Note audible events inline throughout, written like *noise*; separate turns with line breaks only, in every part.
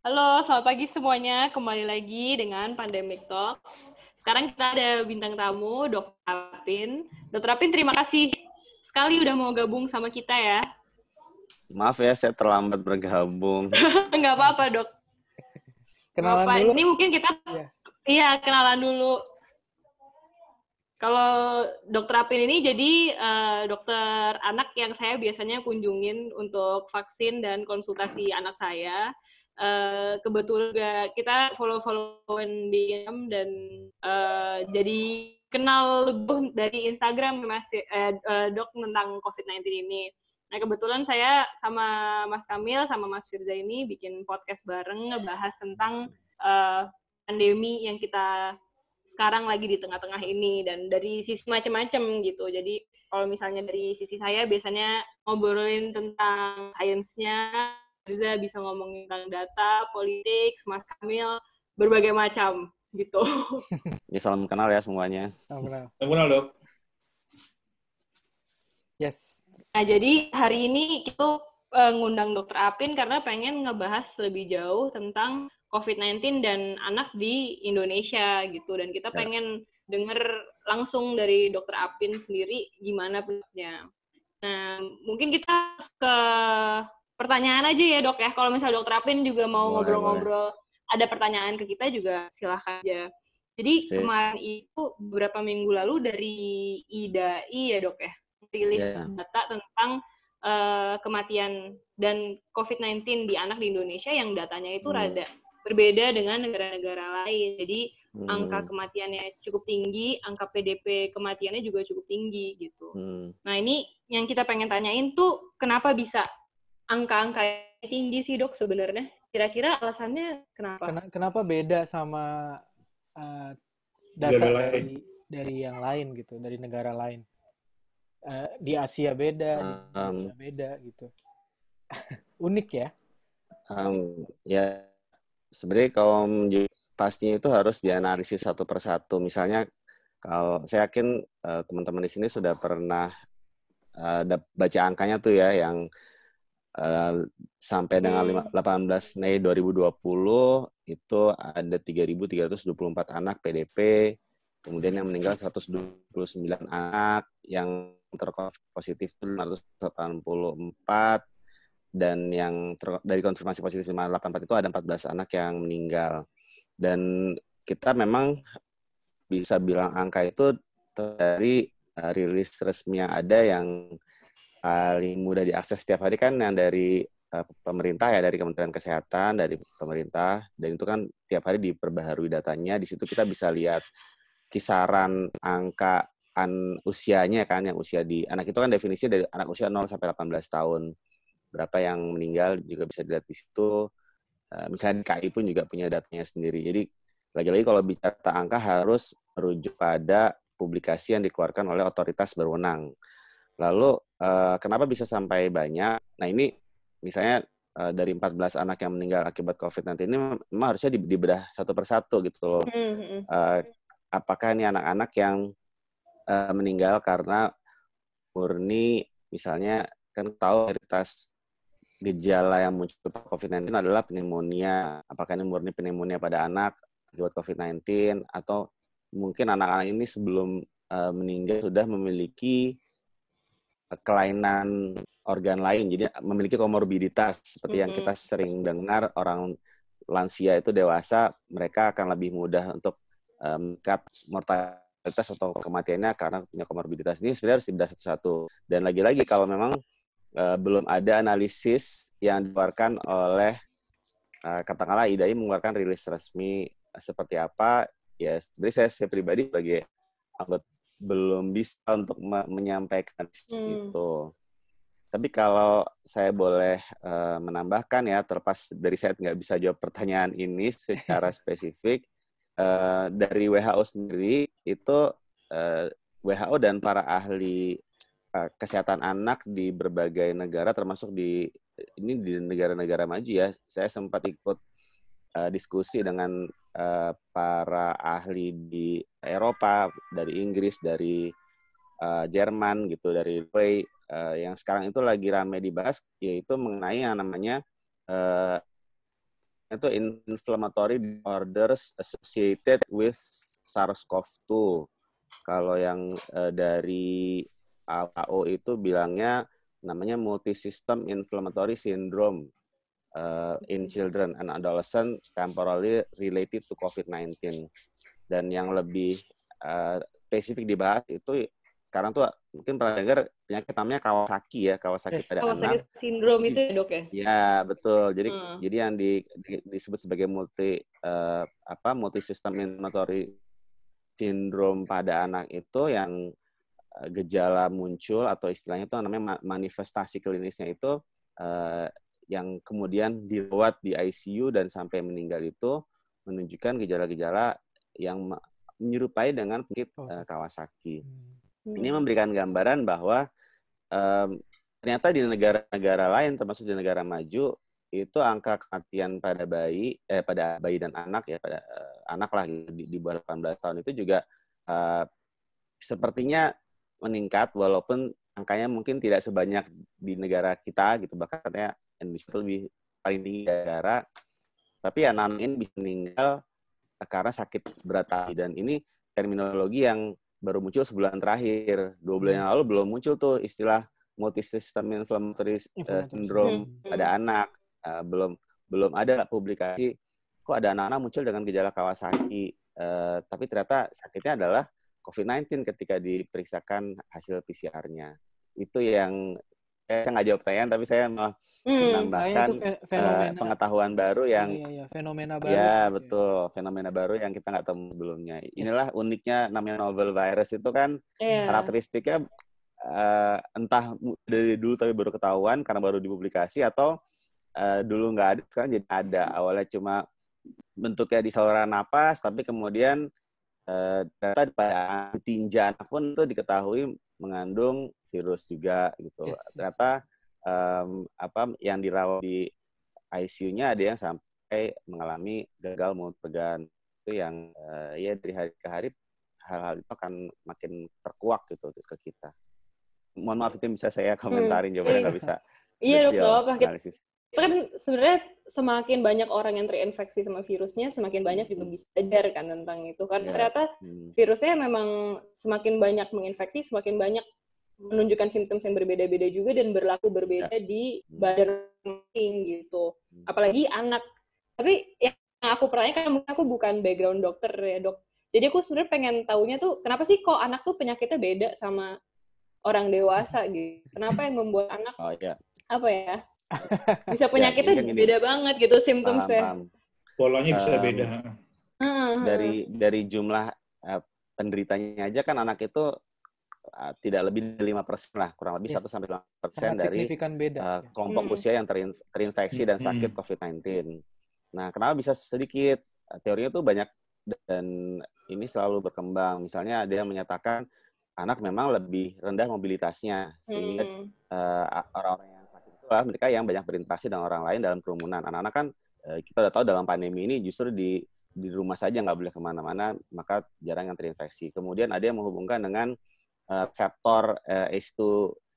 Halo, selamat pagi semuanya. Kembali lagi dengan Pandemic Talks. Sekarang kita ada bintang tamu, Dr. Apin. Dr. Apin, terima kasih sekali udah mau gabung sama kita ya.
Maaf ya, saya terlambat bergabung. *laughs*
Enggak apa-apa, dok.
Kenalan apa, dulu.
Ini mungkin kita, iya, iya kenalan dulu. Kalau dokter Apin ini jadi uh, dokter anak yang saya biasanya kunjungin untuk vaksin dan konsultasi anak saya. Uh, kebetulan juga kita follow-followan di Instagram dan uh, jadi kenal lebih dari Instagram masih uh, uh, dok tentang COVID-19 ini. Nah kebetulan saya sama Mas Kamil sama Mas Firza ini bikin podcast bareng ngebahas tentang uh, pandemi yang kita sekarang lagi di tengah-tengah ini dan dari sisi macam-macam gitu. Jadi kalau misalnya dari sisi saya biasanya ngobrolin tentang sainsnya, Riza bisa ngomongin tentang data, politik, Mas Kamil, berbagai macam gitu. *laughs*
Ya salam kenal ya semuanya.
Salam kenal.
Salam kenal dok.
Yes.
Nah jadi hari ini kita uh, ngundang Dokter Apin karena pengen ngebahas lebih jauh tentang COVID-19 dan anak di Indonesia gitu dan kita ya. pengen dengar langsung dari Dokter Apin sendiri gimana pendapatnya. Nah, mungkin kita ke pertanyaan aja ya dok ya. Kalau misalnya Dokter Apin juga mau ngobrol-ngobrol, ada pertanyaan ke kita juga silahkan aja. Jadi Sip. kemarin itu beberapa minggu lalu dari IDAI ya dok ya, rilis yeah. data tentang uh, kematian dan COVID-19 di anak di Indonesia yang datanya itu hmm. rada berbeda dengan negara-negara lain. Jadi hmm. angka kematiannya cukup tinggi, angka PDP kematiannya juga cukup tinggi gitu. Hmm. Nah ini yang kita pengen tanyain tuh kenapa bisa angka-angka tinggi sih dok sebenarnya? Kira-kira alasannya kenapa?
Kenapa beda sama uh, data dari dari yang lain gitu, dari negara lain? Uh, di Asia beda, um, di beda gitu. *laughs* Unik ya?
Um, ya sebenarnya kalau pastinya itu harus dianalisis satu persatu. Misalnya kalau saya yakin uh, teman-teman di sini sudah pernah uh, baca angkanya tuh ya yang uh, sampai dengan 18 hmm. Mei 2020 itu ada 3.324 anak PDP, kemudian yang meninggal 129 anak, yang terpositif 584, dan yang ter, dari konfirmasi positif 584 itu ada 14 anak yang meninggal. Dan kita memang bisa bilang angka itu dari uh, rilis resmi yang ada yang paling mudah diakses setiap hari kan yang dari uh, pemerintah ya dari Kementerian Kesehatan dari pemerintah dan itu kan tiap hari diperbaharui datanya di situ kita bisa lihat kisaran angka an usianya kan yang usia di anak itu kan definisi dari anak usia 0 sampai 18 tahun berapa yang meninggal juga bisa dilihat di situ. Uh, misalnya KI pun juga punya datanya sendiri. Jadi lagi-lagi kalau bicara angka harus merujuk pada publikasi yang dikeluarkan oleh otoritas berwenang. Lalu uh, kenapa bisa sampai banyak? Nah ini misalnya uh, dari 14 anak yang meninggal akibat COVID-19 ini memang harusnya dibedah satu persatu gitu loh. Uh, apakah ini anak-anak yang uh, meninggal karena murni misalnya kan tahu veritas gejala yang muncul COVID-19 adalah pneumonia. Apakah ini murni pneumonia pada anak akibat COVID-19 atau mungkin anak-anak ini sebelum uh, meninggal sudah memiliki kelainan organ lain, jadi memiliki komorbiditas seperti mm -hmm. yang kita sering dengar orang lansia itu dewasa mereka akan lebih mudah untuk um, mortalitas atau kematiannya karena punya komorbiditas ini sebenarnya harus dibedah satu-satu. Dan lagi-lagi kalau memang uh, belum ada analisis yang dikeluarkan oleh uh, katakanlah IDAI mengeluarkan rilis resmi seperti apa ya sebenarnya saya, saya pribadi sebagai anggota belum bisa untuk me menyampaikan hmm. itu. Tapi kalau saya boleh uh, menambahkan ya, terlepas dari saya nggak bisa jawab pertanyaan ini secara *laughs* spesifik, uh, dari WHO sendiri itu uh, WHO dan para ahli Eh, kesehatan anak di berbagai negara termasuk di ini di negara-negara maju ya saya sempat ikut uh, diskusi dengan uh, para ahli di Eropa dari Inggris dari uh, Jerman gitu dari Way uh, yang sekarang itu lagi ramai dibahas yaitu mengenai yang namanya uh, itu inflammatory disorders associated with SARS-CoV-2. Kalau yang uh, dari WHO itu bilangnya namanya multisystem inflammatory syndrome uh, in children and adolescent temporarily related to COVID-19. Dan yang lebih uh, spesifik dibahas itu sekarang tuh mungkin pernah dengar penyakit namanya Kawasaki ya, Kawasaki yes. pada
Kawasaki
anak.
syndrome itu ya, Dok ya?
Ya, betul. Jadi hmm. jadi yang di, di, disebut sebagai multi uh, apa multisystem inflammatory syndrome pada anak itu yang uh, gejala muncul atau istilahnya itu namanya manifestasi klinisnya itu uh, yang kemudian dirawat di ICU dan sampai meninggal itu menunjukkan gejala-gejala yang menyerupai dengan penyakit uh, Kawasaki. Hmm. Ini memberikan gambaran bahwa um, ternyata di negara-negara lain, termasuk di negara maju, itu angka kematian pada bayi, eh pada bayi dan anak ya pada uh, anak lah di, di bawah 18 tahun itu juga uh, sepertinya meningkat walaupun angkanya mungkin tidak sebanyak di negara kita gitu bahkan katanya Indonesia lebih paling tinggi negara tapi anak-anak ini bisa meninggal karena sakit berat dan ini terminologi yang baru muncul sebulan terakhir. Dua bulan yang lalu belum muncul tuh istilah multisystem inflammatory uh, syndrome hmm. pada anak. Uh, belum belum ada publikasi kok ada anak-anak muncul dengan gejala Kawasaki. Uh, tapi ternyata sakitnya adalah COVID-19 ketika diperiksakan hasil PCR-nya. Itu yang saya nggak jawab pertanyaan, tapi saya mau hmm, menambahkan uh, pengetahuan baru yang
iya, iya, fenomena baru.
Ya betul, fenomena baru yang kita nggak tahu sebelumnya. Inilah yes. uniknya namanya novel virus itu kan yeah. karakteristiknya uh, entah dari dulu tapi baru ketahuan karena baru dipublikasi atau uh, dulu nggak ada sekarang jadi ada. Awalnya cuma bentuknya di saluran napas, tapi kemudian uh, data pada tinja pun itu diketahui mengandung virus juga gitu. Yes, yes. Ternyata um, apa yang dirawat di ICU-nya ada yang sampai mengalami gagal mulut pegan itu yang uh, ya dari hari ke hari hal-hal itu akan makin terkuak gitu ke kita. Mohon maaf itu bisa saya komentarin hmm. jawabannya nggak bisa.
Iya dok, apa itu kan sebenarnya semakin banyak orang yang terinfeksi sama virusnya, semakin banyak juga hmm. bisa belajar kan tentang itu. Karena yeah. ternyata hmm. virusnya memang semakin banyak menginfeksi, semakin banyak menunjukkan simptom yang berbeda-beda juga dan berlaku berbeda ya. di badan masing gitu. Hmm. Apalagi anak. Tapi yang aku pernah kan aku bukan background dokter ya dok. Jadi aku sebenarnya pengen taunya tuh kenapa sih kok anak tuh penyakitnya beda sama orang dewasa gitu. Kenapa yang membuat anak oh, ya. apa ya? *laughs* Bisa ya, penyakitnya ya, beda banget gitu simptomnya.
Polanya bisa um, beda.
Dari dari jumlah uh, penderitanya aja kan anak itu uh, tidak lebih dari lima persen lah, kurang lebih satu yes. sampai lima persen dari beda. Uh, kelompok hmm. usia yang terin, terinfeksi dan sakit hmm. COVID-19. Nah, kenapa bisa sedikit? Uh, teorinya tuh banyak dan ini selalu berkembang. Misalnya ada yang menyatakan anak memang lebih rendah mobilitasnya sehingga hmm. uh, orang-orang yang sakit itu lah mereka yang banyak berinteraksi dengan orang lain dalam kerumunan. Anak-anak kan uh, kita udah tahu dalam pandemi ini justru di di rumah saja nggak boleh ke mana-mana, maka jarang yang terinfeksi. Kemudian ada yang menghubungkan dengan reseptor uh, ACE2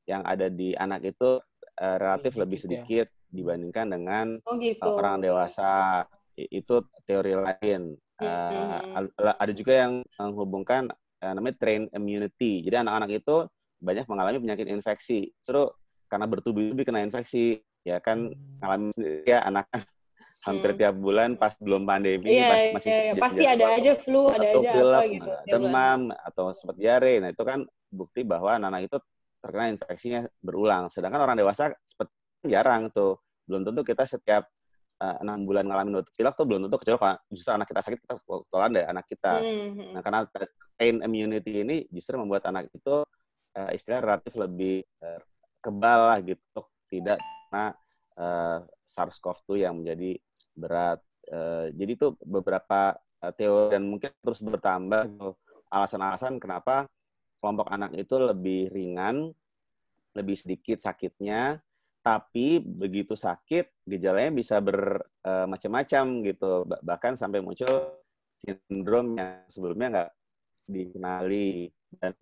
yang ada di anak itu uh, relatif lebih ya. sedikit ya. dibandingkan dengan oh, gitu. orang dewasa. Itu teori lain. Uh, ada juga yang menghubungkan uh, namanya train immunity. Jadi anak-anak itu banyak mengalami penyakit infeksi. Terus karena bertubi-tubi kena infeksi, ya kan hmm. mengalami ya anak *laughs* hampir hmm. tiap bulan pas belum pandemi
yeah, pas masih yeah, yeah. pasti ada aja flu ada aja pilek, apa gitu
demam atau seperti diare nah itu kan bukti bahwa anak-anak itu terkena infeksinya berulang sedangkan orang dewasa seperti jarang tuh belum tentu kita setiap eh, enam uh, bulan ngalamin batuk pilek tuh belum tentu kecuali justru anak kita sakit kita kebetulan deh anak kita hmm. nah karena pain immunity ini justru membuat anak itu uh, istilah relatif lebih uh, kebal lah gitu tidak karena uh, SARS-CoV-2 yang menjadi berat. Uh, jadi itu beberapa uh, teori dan mungkin terus bertambah alasan-alasan kenapa kelompok anak itu lebih ringan, lebih sedikit sakitnya, tapi begitu sakit gejalanya bisa bermacam-macam uh, gitu, bahkan sampai muncul sindrom yang sebelumnya nggak dikenali. Dan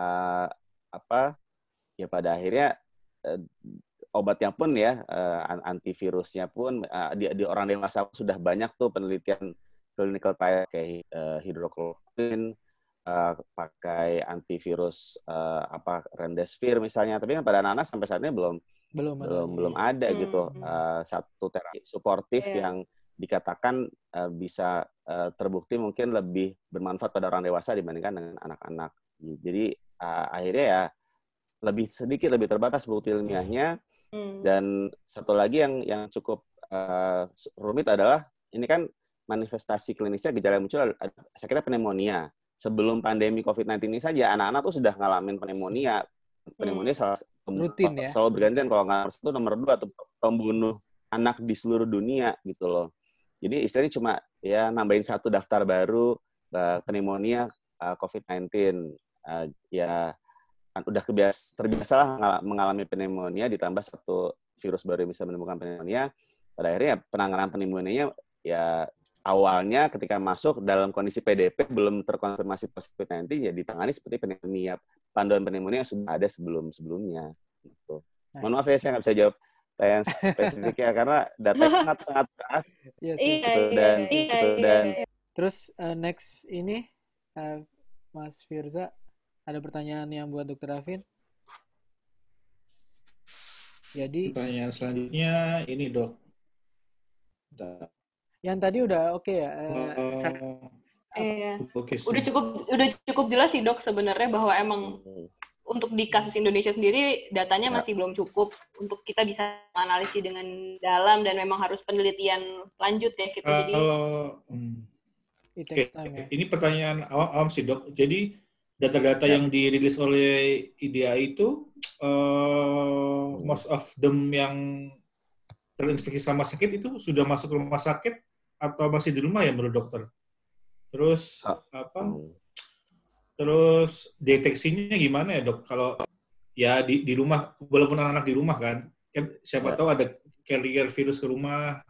uh, apa ya pada akhirnya uh, obatnya pun ya antivirusnya pun di, di orang dewasa sudah banyak tuh penelitian clinical trial kayak hidrokloroquine uh, pakai antivirus uh, apa remdesivir misalnya tapi kan pada anak-anak sampai saat ini belum belum belum ada, belum ada hmm. gitu uh, satu terapi suportif yeah. yang dikatakan uh, bisa uh, terbukti mungkin lebih bermanfaat pada orang dewasa dibandingkan dengan anak-anak jadi uh, akhirnya ya lebih sedikit lebih terbatas bukti ilmiahnya hmm. dan satu lagi yang yang cukup uh, rumit adalah ini kan manifestasi klinisnya gejala yang muncul ada sakitnya pneumonia sebelum pandemi COVID-19 ini saja anak-anak tuh sudah ngalamin pneumonia. Pneumonia hmm. salah rutin ya. selalu bergantian. Kalau nggak satu nomor dua atau pembunuh anak di seluruh dunia gitu loh. Jadi istilahnya cuma ya nambahin satu daftar baru uh, pneumonia uh, COVID-19 uh, ya Kan udah kebias terbiasa lah mengalami pneumonia ditambah satu virus baru yang bisa menemukan pneumonia. Pada akhirnya penanganan pneumonia ya awalnya ketika masuk dalam kondisi PDP belum terkonfirmasi positif COVID-19 ya ditangani seperti pneumonia panduan pneumonia yang sudah ada sebelum sebelumnya gitu. Mohon maaf ya saya nggak bisa jawab tanya *laughs* spesifik ya karena data *laughs* sangat sangat keras
yes, iya, gitu, iya, dan iya, gitu, dan terus uh, next ini uh, Mas Firza ada pertanyaan yang buat Dokter Afin? Jadi
pertanyaan selanjutnya ini dok.
Yang tadi udah oke okay ya.
Uh, Iya. Okay, udah cukup udah cukup jelas sih dok sebenarnya bahwa emang untuk di kasus Indonesia sendiri datanya ya. masih belum cukup untuk kita bisa analisis dengan dalam dan memang harus penelitian lanjut ya kita. Uh, Jadi
hmm. okay. ya. Ini pertanyaan awam, awam sih dok. Jadi data-data ya. yang dirilis oleh IDA itu uh, most of them yang terinfeksi sama sakit itu sudah masuk rumah sakit atau masih di rumah ya menurut dokter? Terus apa? Terus deteksinya gimana ya dok? Kalau ya di, di rumah, walaupun anak-anak di rumah kan, kan siapa ya. tahu ada carrier virus ke rumah,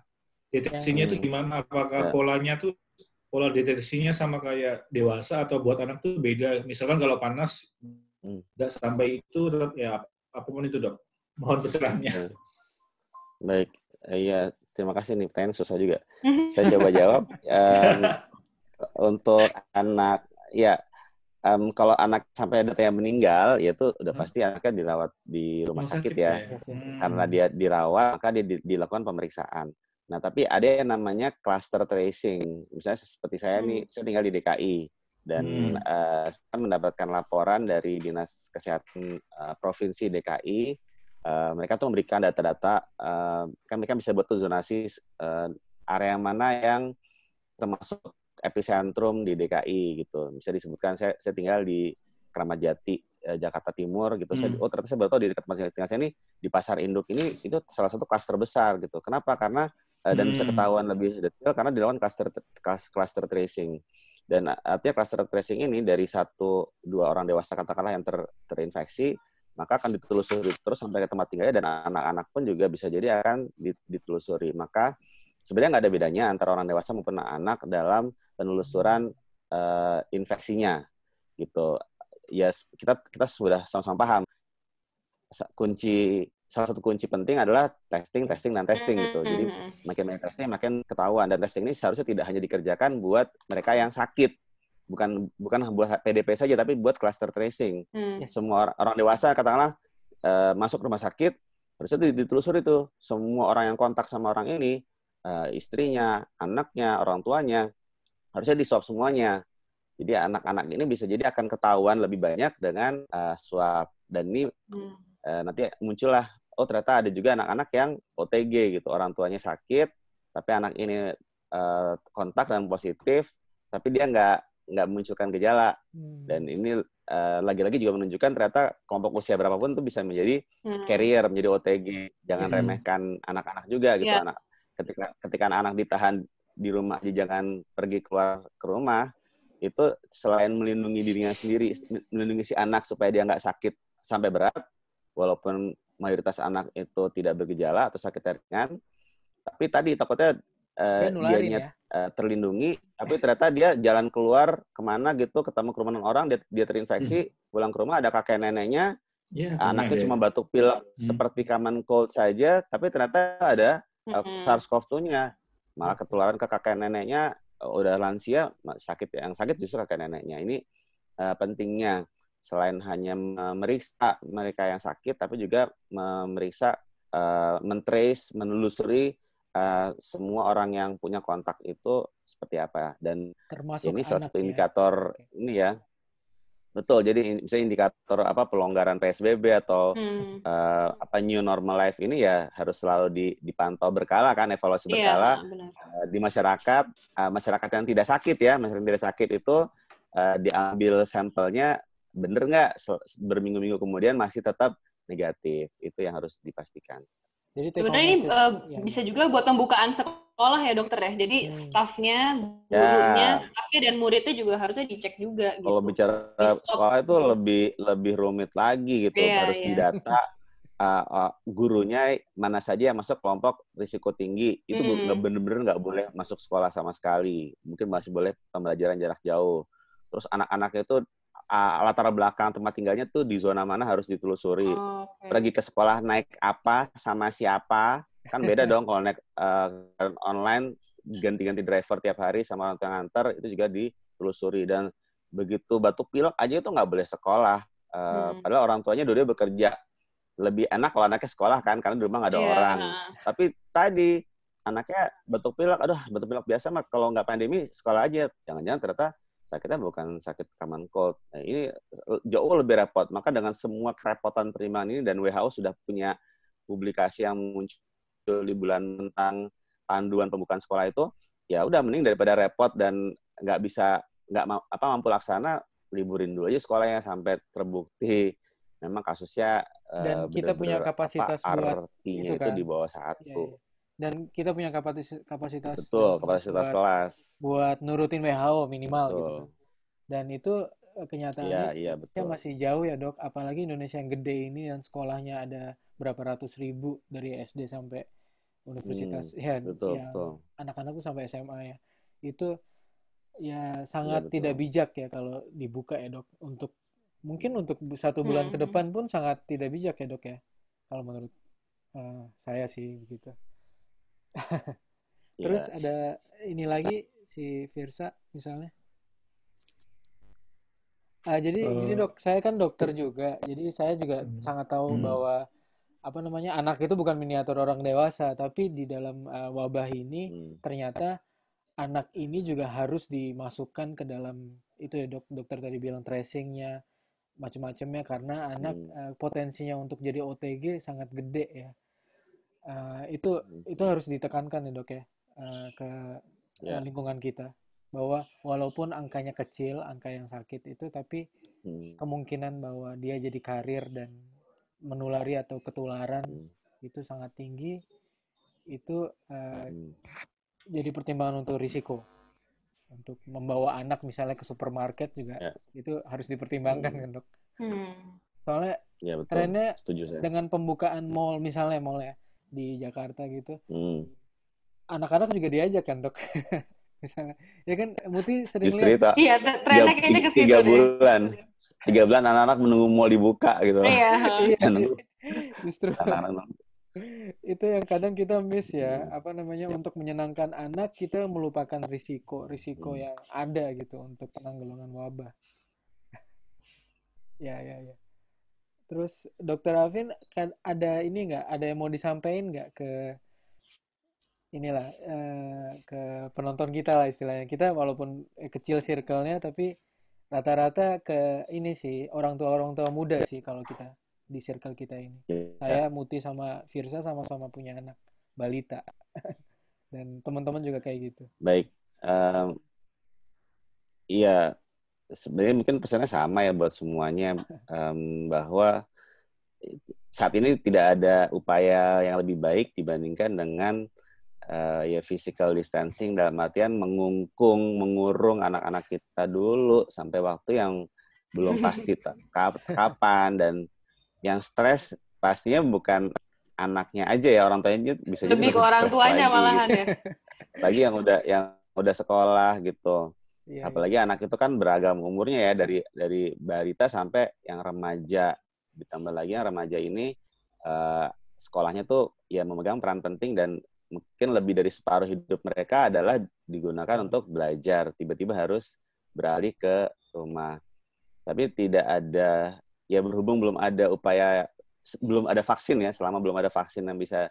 deteksinya itu ya. gimana? Apakah ya. polanya tuh pola deteksinya sama kayak dewasa atau buat anak tuh beda. Misalkan kalau panas hmm. nggak hmm. sampai itu ya apa pun itu dok. Mohon pencerahannya.
Baik, iya terima kasih nih pertanyaan susah juga. *laughs* Saya coba jawab. Um, untuk anak, ya um, kalau anak sampai ada yang meninggal, ya itu udah hmm. pasti anaknya dirawat di rumah, sakit, sakit ya. ya. Hmm. Karena dia dirawat, maka dia dilakukan pemeriksaan. Nah, tapi ada yang namanya cluster tracing. Misalnya seperti saya hmm. nih, saya tinggal di DKI dan hmm. uh, saya mendapatkan laporan dari Dinas Kesehatan uh, Provinsi DKI. Uh, mereka tuh memberikan data-data, uh, kan mereka bisa buat tuh zonasi uh, area mana yang termasuk epicentrum di DKI gitu. Bisa disebutkan saya, saya tinggal di Keramat Jati, Jakarta Timur gitu. Hmm. Saya, oh ternyata saya baru tahu di dekat masjid saya ini di pasar induk ini itu salah satu klaster besar gitu. Kenapa? Karena Eh, dan hmm. bisa ketahuan lebih detail karena dilakukan cluster cluster tracing dan artinya cluster tracing ini dari satu dua orang dewasa katakanlah yang ter, terinfeksi maka akan ditelusuri terus sampai ke tempat tinggalnya dan anak-anak pun juga bisa jadi akan ditelusuri. Maka sebenarnya nggak ada bedanya antara orang dewasa maupun anak dalam penelusuran uh, infeksinya gitu. Ya kita kita sudah sama-sama paham. Kunci salah satu kunci penting adalah testing, testing, dan testing gitu. Jadi makin banyak testing, makin ketahuan. Dan testing ini seharusnya tidak hanya dikerjakan buat mereka yang sakit, bukan bukan buat PDP saja, tapi buat cluster tracing. Hmm. Semua orang, orang dewasa katakanlah uh, masuk rumah sakit, harusnya ditelusuri itu semua orang yang kontak sama orang ini, uh, istrinya, anaknya, orang tuanya, harusnya di swab semuanya. Jadi anak-anak ini bisa jadi akan ketahuan lebih banyak dengan uh, swab. Dan ini hmm. uh, nanti muncullah oh ternyata ada juga anak-anak yang OTG gitu orang tuanya sakit tapi anak ini uh, kontak dan positif tapi dia nggak nggak munculkan gejala hmm. dan ini uh, lagi-lagi juga menunjukkan ternyata kelompok usia berapapun itu bisa menjadi hmm. carrier menjadi OTG jangan hmm. remehkan anak-anak juga gitu yeah. anak ketika ketika anak ditahan di rumah jangan pergi keluar ke rumah itu selain melindungi dirinya sendiri melindungi si anak supaya dia nggak sakit sampai berat walaupun mayoritas anak itu tidak bergejala atau sakit ringan, tapi tadi takutnya uh, dia ya? uh, terlindungi, tapi ternyata dia jalan keluar ke mana gitu, ketemu kerumunan orang, dia, dia terinfeksi, hmm. pulang ke rumah ada kakek neneknya, Ya, Anaknya cuma batuk pilek hmm. seperti common cold saja, tapi ternyata ada hmm. SARS-CoV-2-nya. Malah ketularan ke kakek neneknya udah lansia sakit yang sakit justru kakek neneknya. Ini uh, pentingnya selain hanya memeriksa mereka yang sakit, tapi juga memeriksa, uh, mentrace, menelusuri uh, semua orang yang punya kontak itu seperti apa. Dan Termasuk ini salah satu ya? indikator ya. ini ya Betul, jadi misalnya indikator apa pelonggaran PSBB atau hmm. uh, apa new normal life ini ya harus selalu dipantau berkala kan, evaluasi iya, berkala yeah, uh, di masyarakat, uh, masyarakat yang tidak sakit ya, masyarakat yang tidak sakit itu uh, diambil sampelnya bener nggak berminggu-minggu kemudian masih tetap negatif, itu yang harus dipastikan.
Jadi sebenarnya ini uh, ya. bisa juga buat pembukaan sekolah ya dokter ya. Jadi hmm. staffnya, gurunya, ya. staffnya dan muridnya juga harusnya dicek juga.
Gitu. Kalau bicara sekolah itu lebih lebih rumit lagi gitu, ya, harus ya. didata uh, uh, gurunya mana saja yang masuk kelompok risiko tinggi itu hmm. bener-bener nggak boleh masuk sekolah sama sekali. Mungkin masih boleh pembelajaran jarak jauh. Terus anak-anaknya itu uh, latar belakang tempat tinggalnya tuh di zona mana harus ditelusuri. Oh, okay. Pergi ke sekolah naik apa sama siapa kan beda *laughs* dong kalau naik uh, online ganti-ganti driver tiap hari sama orang tua nganter itu juga ditelusuri dan begitu batuk pilek aja itu nggak boleh sekolah. Uh, hmm. Padahal orang tuanya dulu bekerja lebih enak kalau anaknya sekolah kan karena di rumah nggak ada yeah. orang. Tapi tadi anaknya batuk pilek, aduh batuk pilek biasa mah kalau nggak pandemi sekolah aja. Jangan-jangan ternyata sakitnya bukan sakit common cold. Nah, ini jauh lebih repot. Maka dengan semua kerepotan penerimaan ini dan WHO sudah punya publikasi yang muncul di bulan tentang panduan pembukaan sekolah itu, ya udah mending daripada repot dan nggak bisa nggak apa mampu laksana liburin dulu aja sekolahnya sampai terbukti memang kasusnya
dan uh, kita punya kapasitas
apa, buat itu, kan? itu di bawah satu. Ya, ya
dan kita punya kapasitas kapasitas
betul kapasitas buat, kelas.
buat nurutin WHO minimal betul. gitu dan itu eh, kenyataannya ya, ya, masih jauh ya dok. Apalagi Indonesia yang gede ini dan sekolahnya ada berapa ratus ribu dari SD sampai universitas. Hmm, ya betul, ya betul. anak-anakku sampai SMA ya. Itu ya sangat ya, tidak bijak ya kalau dibuka ya dok. Untuk mungkin untuk satu bulan hmm. ke depan pun sangat tidak bijak ya dok ya. Kalau menurut uh, saya sih begitu *laughs* Terus yeah. ada ini lagi si Virsa misalnya. Ah, jadi uh, gini dok, saya kan dokter juga, jadi saya juga hmm. sangat tahu hmm. bahwa apa namanya anak itu bukan miniatur orang dewasa, tapi di dalam uh, wabah ini hmm. ternyata anak ini juga harus dimasukkan ke dalam itu ya dok, dokter tadi bilang tracingnya macam-macamnya karena anak hmm. uh, potensinya untuk jadi OTG sangat gede ya. Uh, itu itu harus ditekankan ya dok ya uh, ke yeah. lingkungan kita bahwa walaupun angkanya kecil angka yang sakit itu tapi hmm. kemungkinan bahwa dia jadi karir dan menulari atau ketularan hmm. itu sangat tinggi itu uh, hmm. jadi pertimbangan untuk risiko untuk membawa anak misalnya ke supermarket juga yeah. itu harus dipertimbangkan hmm. kan dok hmm. soalnya ya, betul. trennya dengan pembukaan mall misalnya mall ya di Jakarta gitu. Hmm. anak-anak juga diajak kan dok? *laughs* Misalnya. Ya kan Muti sering lihat.
iya trennya kayaknya ke
tiga bulan. Tiga bulan anak-anak menunggu mau dibuka gitu.
Iya, *laughs*
iya. Justru. Anak-anak itu yang kadang kita miss ya. Hmm. apa namanya ya. untuk menyenangkan anak kita melupakan risiko. Risiko hmm. yang ada gitu untuk penanggulangan wabah. *laughs* Ya ya ya Terus Dokter Alvin kan ada ini nggak? Ada yang mau disampaikan nggak ke inilah uh, ke penonton kita lah istilahnya. Kita walaupun kecil circle-nya tapi rata-rata ke ini sih orang tua orang tua muda sih kalau kita di circle kita ini. Yeah. Saya Muti sama Firsa sama-sama punya anak balita *laughs* dan teman-teman juga kayak gitu.
Baik. Um, iya, sebenarnya mungkin pesannya sama ya buat semuanya um, bahwa saat ini tidak ada upaya yang lebih baik dibandingkan dengan uh, ya physical distancing dalam artian mengungkung, mengurung anak-anak kita dulu sampai waktu yang belum pasti kapan dan yang stres pastinya bukan anaknya aja ya orang tuanya bisa
lebih jadi ke orang tuanya lagi. malahan ya
lagi yang udah yang udah sekolah gitu Iya, iya, Apalagi anak itu kan beragam umurnya ya dari dari balita sampai yang remaja. ditambah lagi yang remaja ini uh, sekolahnya tuh ya memegang peran penting dan mungkin lebih dari separuh hidup mereka adalah digunakan untuk belajar. Tiba-tiba harus beralih ke rumah. Tapi tidak ada ya berhubung belum ada upaya belum ada vaksin ya selama belum ada vaksin yang bisa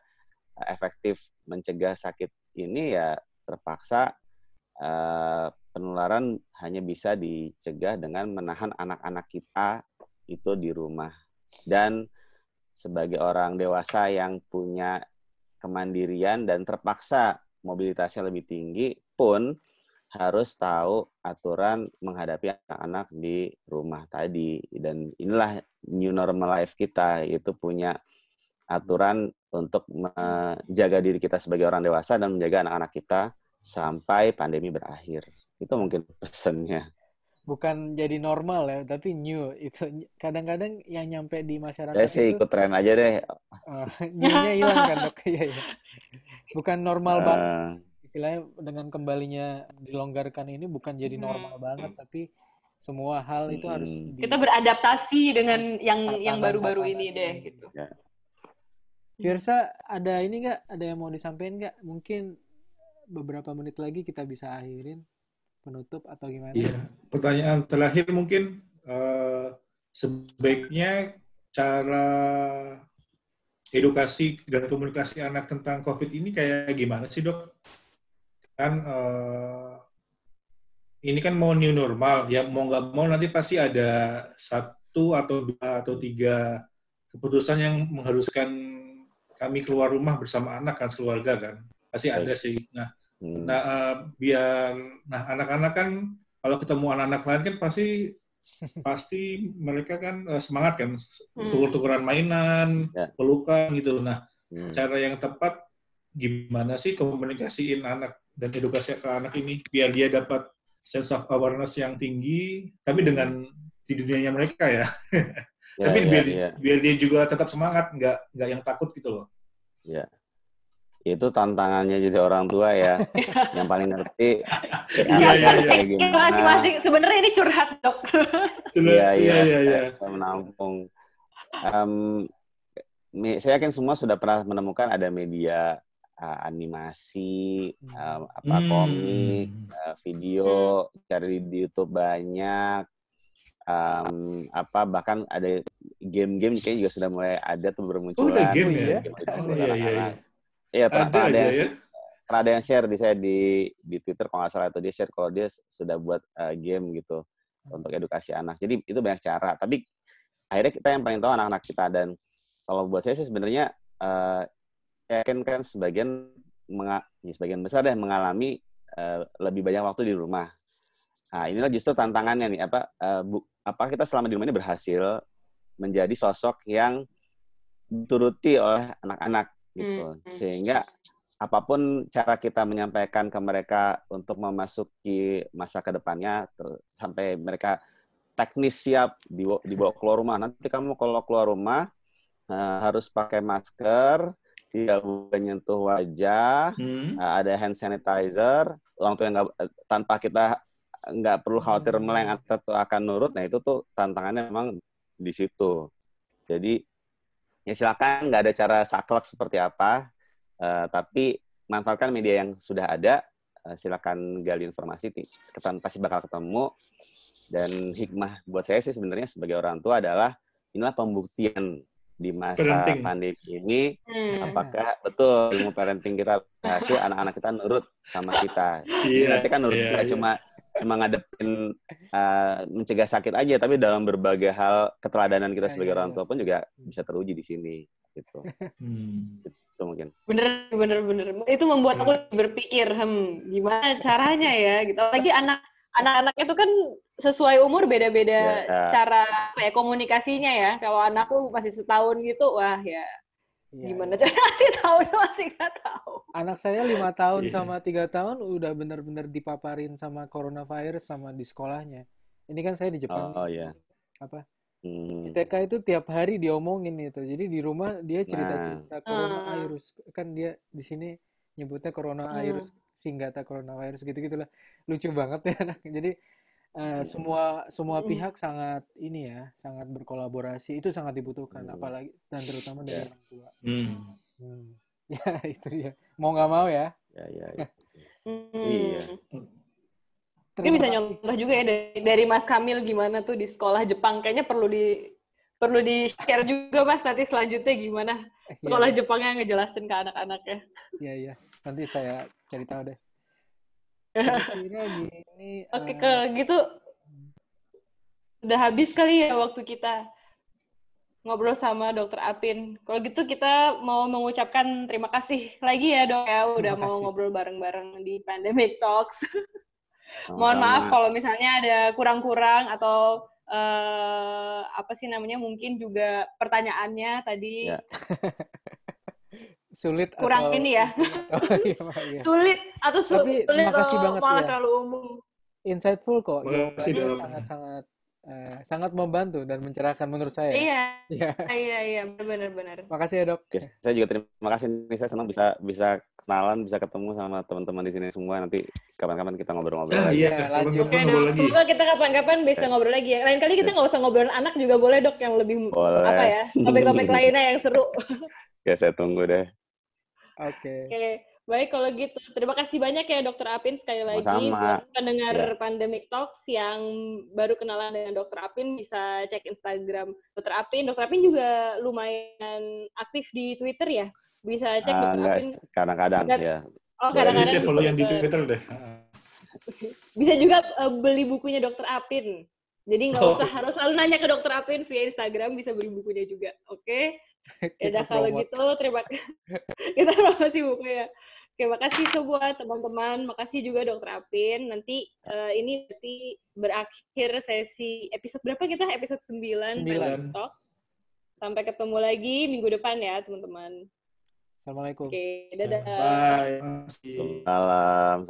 eh, efektif mencegah sakit ini ya terpaksa uh, penularan hanya bisa dicegah dengan menahan anak-anak kita itu di rumah. Dan sebagai orang dewasa yang punya kemandirian dan terpaksa mobilitasnya lebih tinggi pun harus tahu aturan menghadapi anak-anak di rumah tadi. Dan inilah new normal life kita itu punya aturan untuk menjaga diri kita sebagai orang dewasa dan menjaga anak-anak kita sampai pandemi berakhir itu mungkin pesannya
bukan jadi normal ya tapi new itu kadang-kadang yang nyampe di masyarakat
saya sih
itu,
ikut tren aja deh
uh, *laughs* newnya hilang kan dok ya, ya. bukan normal uh, banget istilahnya dengan kembalinya dilonggarkan ini bukan jadi hmm. normal hmm. banget tapi semua hal itu hmm. harus
di... kita beradaptasi dengan yang yang baru-baru ini deh gitu. Ya.
Firsa ada ini nggak ada yang mau disampaikan nggak mungkin beberapa menit lagi kita bisa akhirin penutup atau gimana?
Iya pertanyaan terakhir mungkin uh, sebaiknya cara edukasi dan komunikasi anak tentang COVID ini kayak gimana sih dok? kan uh, ini kan mau new normal ya mau nggak mau nanti pasti ada satu atau dua atau tiga keputusan yang mengharuskan kami keluar rumah bersama anak kan keluarga kan pasti ada sih nah hmm. nah uh, biar nah anak-anak kan kalau ketemu anak-anak lain kan pasti *laughs* pasti mereka kan uh, semangat kan hmm. tukur-tukuran mainan ya. pelukan gitu nah hmm. cara yang tepat gimana sih komunikasiin anak dan edukasi ke anak ini biar dia dapat sense of awareness yang tinggi tapi dengan di dunianya mereka ya, *laughs* ya tapi ya, biar ya. biar dia juga tetap semangat nggak nggak yang takut gitu loh
ya itu tantangannya jadi orang tua ya *laughs* yang paling ngerti *laughs*
iya iya iya masing-masing sebenarnya ini curhat dok *laughs*
iya iya iya ya. saya menampung um, saya yakin semua sudah pernah menemukan ada media uh, animasi, uh, apa hmm. komik, uh, video, cari di YouTube banyak, um, apa bahkan ada game-game kayaknya juga sudah mulai ada tuh bermunculan.
Oh, game ya? Game oh, iya, iya, iya.
Iya, pernah ada, ada yang, ya? pernah ada yang share di saya di di Twitter kalau nggak salah itu dia share kalau dia sudah buat uh, game gitu untuk edukasi anak. Jadi itu banyak cara. Tapi akhirnya kita yang paling tahu anak-anak kita dan kalau buat saya sih sebenarnya uh, yakin kan sebagian menga, ya sebagian besar deh mengalami uh, lebih banyak waktu di rumah. Nah, inilah justru tantangannya nih apa uh, bu, apa kita selama di rumah ini berhasil menjadi sosok yang dituruti oleh anak-anak gitu. Hmm. hmm. Sehingga apa pun cara kita menyampaikan ke mereka untuk memasuki masa ke depannya sampai mereka teknis siap dibawa, dibawa keluar rumah. Nanti kamu kalau keluar rumah uh, harus pakai masker, tidak boleh nyentuh wajah, hmm. uh, ada hand sanitizer, orang tua yang gak, tanpa kita nggak perlu khawatir hmm. meleng atau akan nurut, nah itu tuh tantangannya memang di situ. Jadi ya silakan nggak ada cara saklek seperti apa, uh, tapi manfaatkan media yang sudah ada, uh, silakan gali informasi, ketan pasti bakal ketemu. Dan hikmah buat saya sih sebenarnya sebagai orang tua adalah inilah pembuktian di masa parenting. pandemi ini hmm. apakah betul ilmu parenting kita berhasil anak-anak kita nurut sama kita yeah, nanti kan nurut yeah, yeah. cuma cuma ngadepin uh, mencegah sakit aja tapi dalam berbagai hal keteladanan kita sebagai orang tua pun juga bisa teruji di sini gitu. Hmm. itu mungkin.
Bener bener bener. Itu membuat aku berpikir hmm gimana caranya ya? Gitu. Lagi anak anak-anak itu kan sesuai umur beda-beda yeah. cara kayak komunikasinya ya. Kalau anakku masih setahun gitu, wah ya yeah. gimana cara masih tahu masih nggak tahu.
Anak saya lima tahun yeah. sama tiga tahun udah benar-benar dipaparin sama coronavirus sama di sekolahnya. Ini kan saya di Jepang.
Oh, oh iya.
Apa? Hmm. TK itu tiap hari diomongin itu. Jadi di rumah dia cerita-cerita nah. coronavirus. Kan dia di sini nyebutnya coronavirus. Hmm. Singgata coronavirus gitu-gitulah. Lucu banget ya anak. Jadi uh, semua semua hmm. pihak sangat ini ya sangat berkolaborasi itu sangat dibutuhkan hmm. apalagi dan terutama dari yeah. orang tua hmm. Hmm. *laughs* ya itu dia mau nggak mau ya
ya ya, ya. *laughs*
hmm. iya Ini bisa nyontoh juga ya dari, dari Mas Kamil gimana tuh di sekolah Jepang kayaknya perlu di perlu di share juga mas nanti selanjutnya gimana iya, sekolah yeah. Jepang yang ngejelasin ke anak-anaknya.
Iya iya nanti saya cari tahu deh.
Gini. *laughs* Oke uh... kalau gitu udah habis kali ya waktu kita ngobrol sama Dokter Apin. Kalau gitu kita mau mengucapkan terima kasih lagi ya dok ya udah mau ngobrol bareng-bareng di Pandemic Talks. *laughs* Mohon maaf kalau misalnya ada kurang-kurang atau uh, apa sih namanya mungkin juga pertanyaannya tadi ya. *laughs*
sulit
kurang atau... ini ya oh, *laughs* iya, iya. sulit atau su Tapi, sulit
makasih banget
malah
ya.
terlalu umum
insightful kok sangat sangat uh, sangat membantu dan mencerahkan menurut saya.
Iya. Iya, *laughs* iya, iya, benar-benar.
Makasih ya, Dok. Oke,
saya juga terima kasih nih, saya senang bisa bisa kenalan, bisa ketemu sama teman-teman di sini semua. Nanti kapan-kapan kita ngobrol-ngobrol.
Ah, iya, iya, lanjut.
Oke, dok. Semoga kita kapan-kapan bisa ngobrol lagi ya. Lain kali kita nggak usah ngobrol anak juga boleh, Dok, yang lebih boleh. apa ya? Topik-topik *laughs* lainnya yang seru.
ya, saya tunggu deh.
Oke. Okay. Baik kalau gitu. Terima kasih banyak ya Dokter Apin sekali lagi Sama. buat pendengar ya. Pandemic Talks yang baru kenalan dengan Dokter Apin bisa cek Instagram Dokter Apin. Dokter Apin juga lumayan aktif di Twitter ya. Bisa cek uh, Dokter enggak, Apin.
Kadang-kadang ya.
Oh kadang-kadang.
Bisa follow yang di Twitter deh. *laughs*
Bisa juga uh, beli bukunya Dokter Apin. Jadi nggak oh. usah harus selalu nanya ke Dokter Apin via Instagram, bisa beli bukunya juga. Oke? Okay? Ya kalau gitu terima *laughs* kita promosi buku ya. Oke, makasih semua teman-teman. Makasih juga Dokter Apin. Nanti uh, ini berarti berakhir sesi episode berapa kita? Episode 9, 9. Talks. Sampai ketemu lagi minggu depan ya, teman-teman.
Assalamualaikum.
Oke, dadah.
Bye.
Salam.